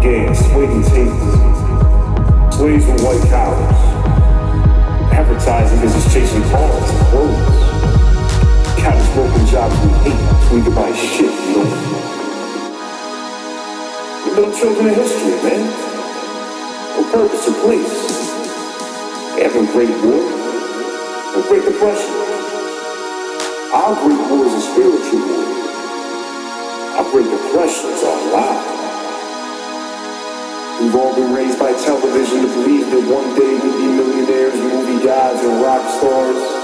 gas, waiting tables, slaves with white collars. Advertising is just chasing cars and clothes. Counting smoking jobs we hate so we can buy shit, you know? We're little children of history, man. No purpose or place. No great war, no great depression. Our great war is a spiritual war. Is our lie. We've all been raised by television to believe that one day we'll be millionaires, movie gods, and rock stars.